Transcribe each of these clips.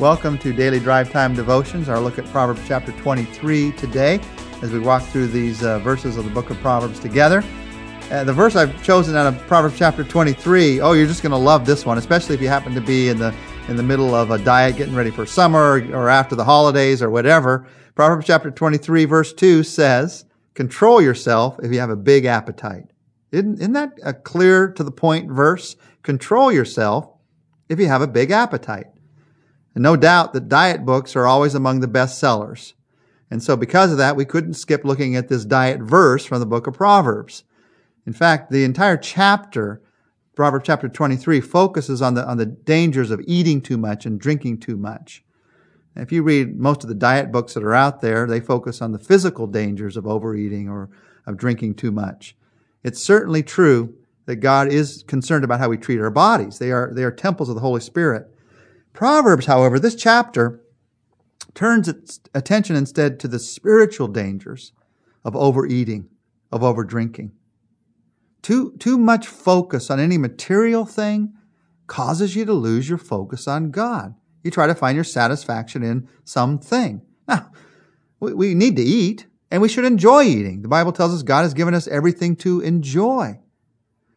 Welcome to Daily Drive Time Devotions, our look at Proverbs chapter 23 today as we walk through these uh, verses of the book of Proverbs together. Uh, the verse I've chosen out of Proverbs chapter 23, oh, you're just going to love this one, especially if you happen to be in the in the middle of a diet, getting ready for summer or after the holidays or whatever. Proverbs chapter 23 verse 2 says, control yourself if you have a big appetite. Isn't, isn't that a clear to the point verse? Control yourself if you have a big appetite. And no doubt that diet books are always among the best sellers. And so because of that, we couldn't skip looking at this diet verse from the book of Proverbs. In fact, the entire chapter, Proverbs chapter 23, focuses on the, on the dangers of eating too much and drinking too much. if you read most of the diet books that are out there, they focus on the physical dangers of overeating or of drinking too much. It's certainly true that God is concerned about how we treat our bodies. They are, they are temples of the Holy Spirit. Proverbs, however, this chapter turns its attention instead to the spiritual dangers of overeating, of overdrinking. Too, too much focus on any material thing causes you to lose your focus on God. You try to find your satisfaction in something. Now, we, we need to eat and we should enjoy eating. The Bible tells us God has given us everything to enjoy.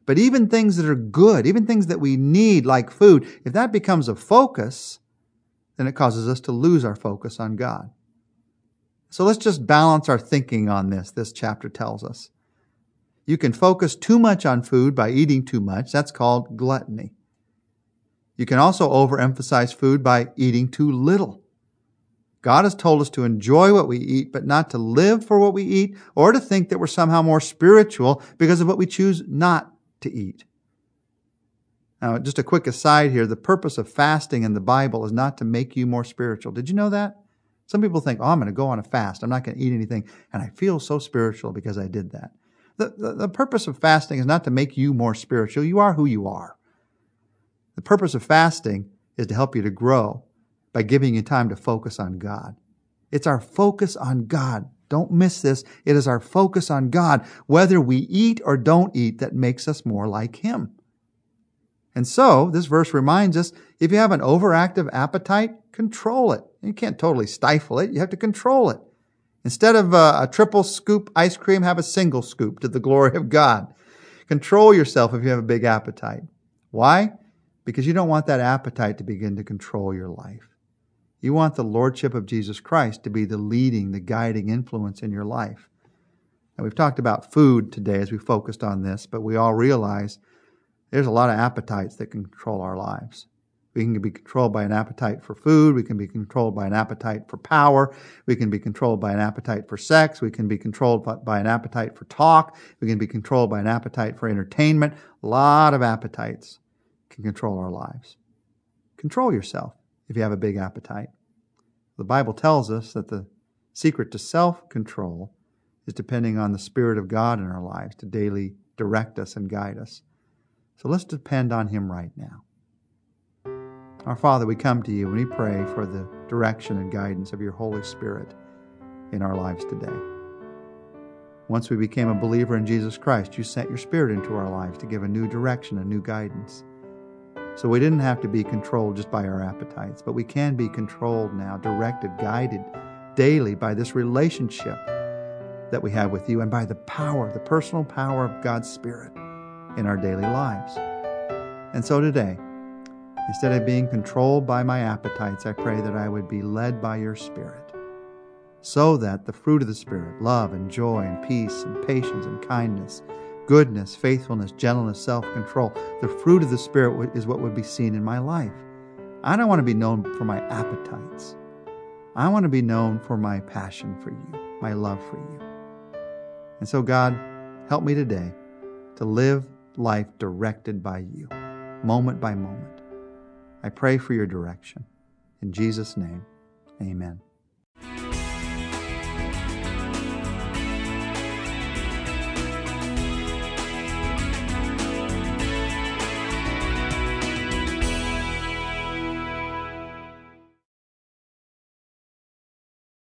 But even things that are good, even things that we need, like food, if that becomes a focus, then it causes us to lose our focus on God. So let's just balance our thinking on this, this chapter tells us. You can focus too much on food by eating too much. That's called gluttony. You can also overemphasize food by eating too little. God has told us to enjoy what we eat, but not to live for what we eat or to think that we're somehow more spiritual because of what we choose not to eat. Now, just a quick aside here the purpose of fasting in the Bible is not to make you more spiritual. Did you know that? Some people think, oh, I'm going to go on a fast. I'm not going to eat anything. And I feel so spiritual because I did that. The, the, the, purpose of fasting is not to make you more spiritual. You are who you are. The purpose of fasting is to help you to grow by giving you time to focus on God. It's our focus on God don't miss this. It is our focus on God, whether we eat or don't eat, that makes us more like Him. And so, this verse reminds us if you have an overactive appetite, control it. You can't totally stifle it, you have to control it. Instead of a, a triple scoop ice cream, have a single scoop to the glory of God. Control yourself if you have a big appetite. Why? Because you don't want that appetite to begin to control your life. You want the Lordship of Jesus Christ to be the leading, the guiding influence in your life. And we've talked about food today as we focused on this, but we all realize there's a lot of appetites that control our lives. We can be controlled by an appetite for food. We can be controlled by an appetite for power. We can be controlled by an appetite for sex. We can be controlled by an appetite for talk. We can be controlled by an appetite for entertainment. A lot of appetites can control our lives. Control yourself if you have a big appetite. The Bible tells us that the secret to self control is depending on the Spirit of God in our lives to daily direct us and guide us. So let's depend on Him right now. Our Father, we come to you and we pray for the direction and guidance of your Holy Spirit in our lives today. Once we became a believer in Jesus Christ, you sent your Spirit into our lives to give a new direction, a new guidance. So we didn't have to be controlled just by our appetites, but we can be controlled now, directed, guided daily by this relationship that we have with you and by the power, the personal power of God's Spirit in our daily lives. And so today, instead of being controlled by my appetites, I pray that I would be led by your Spirit so that the fruit of the Spirit, love and joy and peace and patience and kindness, goodness, faithfulness, gentleness, self control. The fruit of the Spirit is what would be seen in my life. I don't want to be known for my appetites. I want to be known for my passion for you, my love for you. And so, God, help me today to live life directed by you, moment by moment. I pray for your direction. In Jesus' name, amen.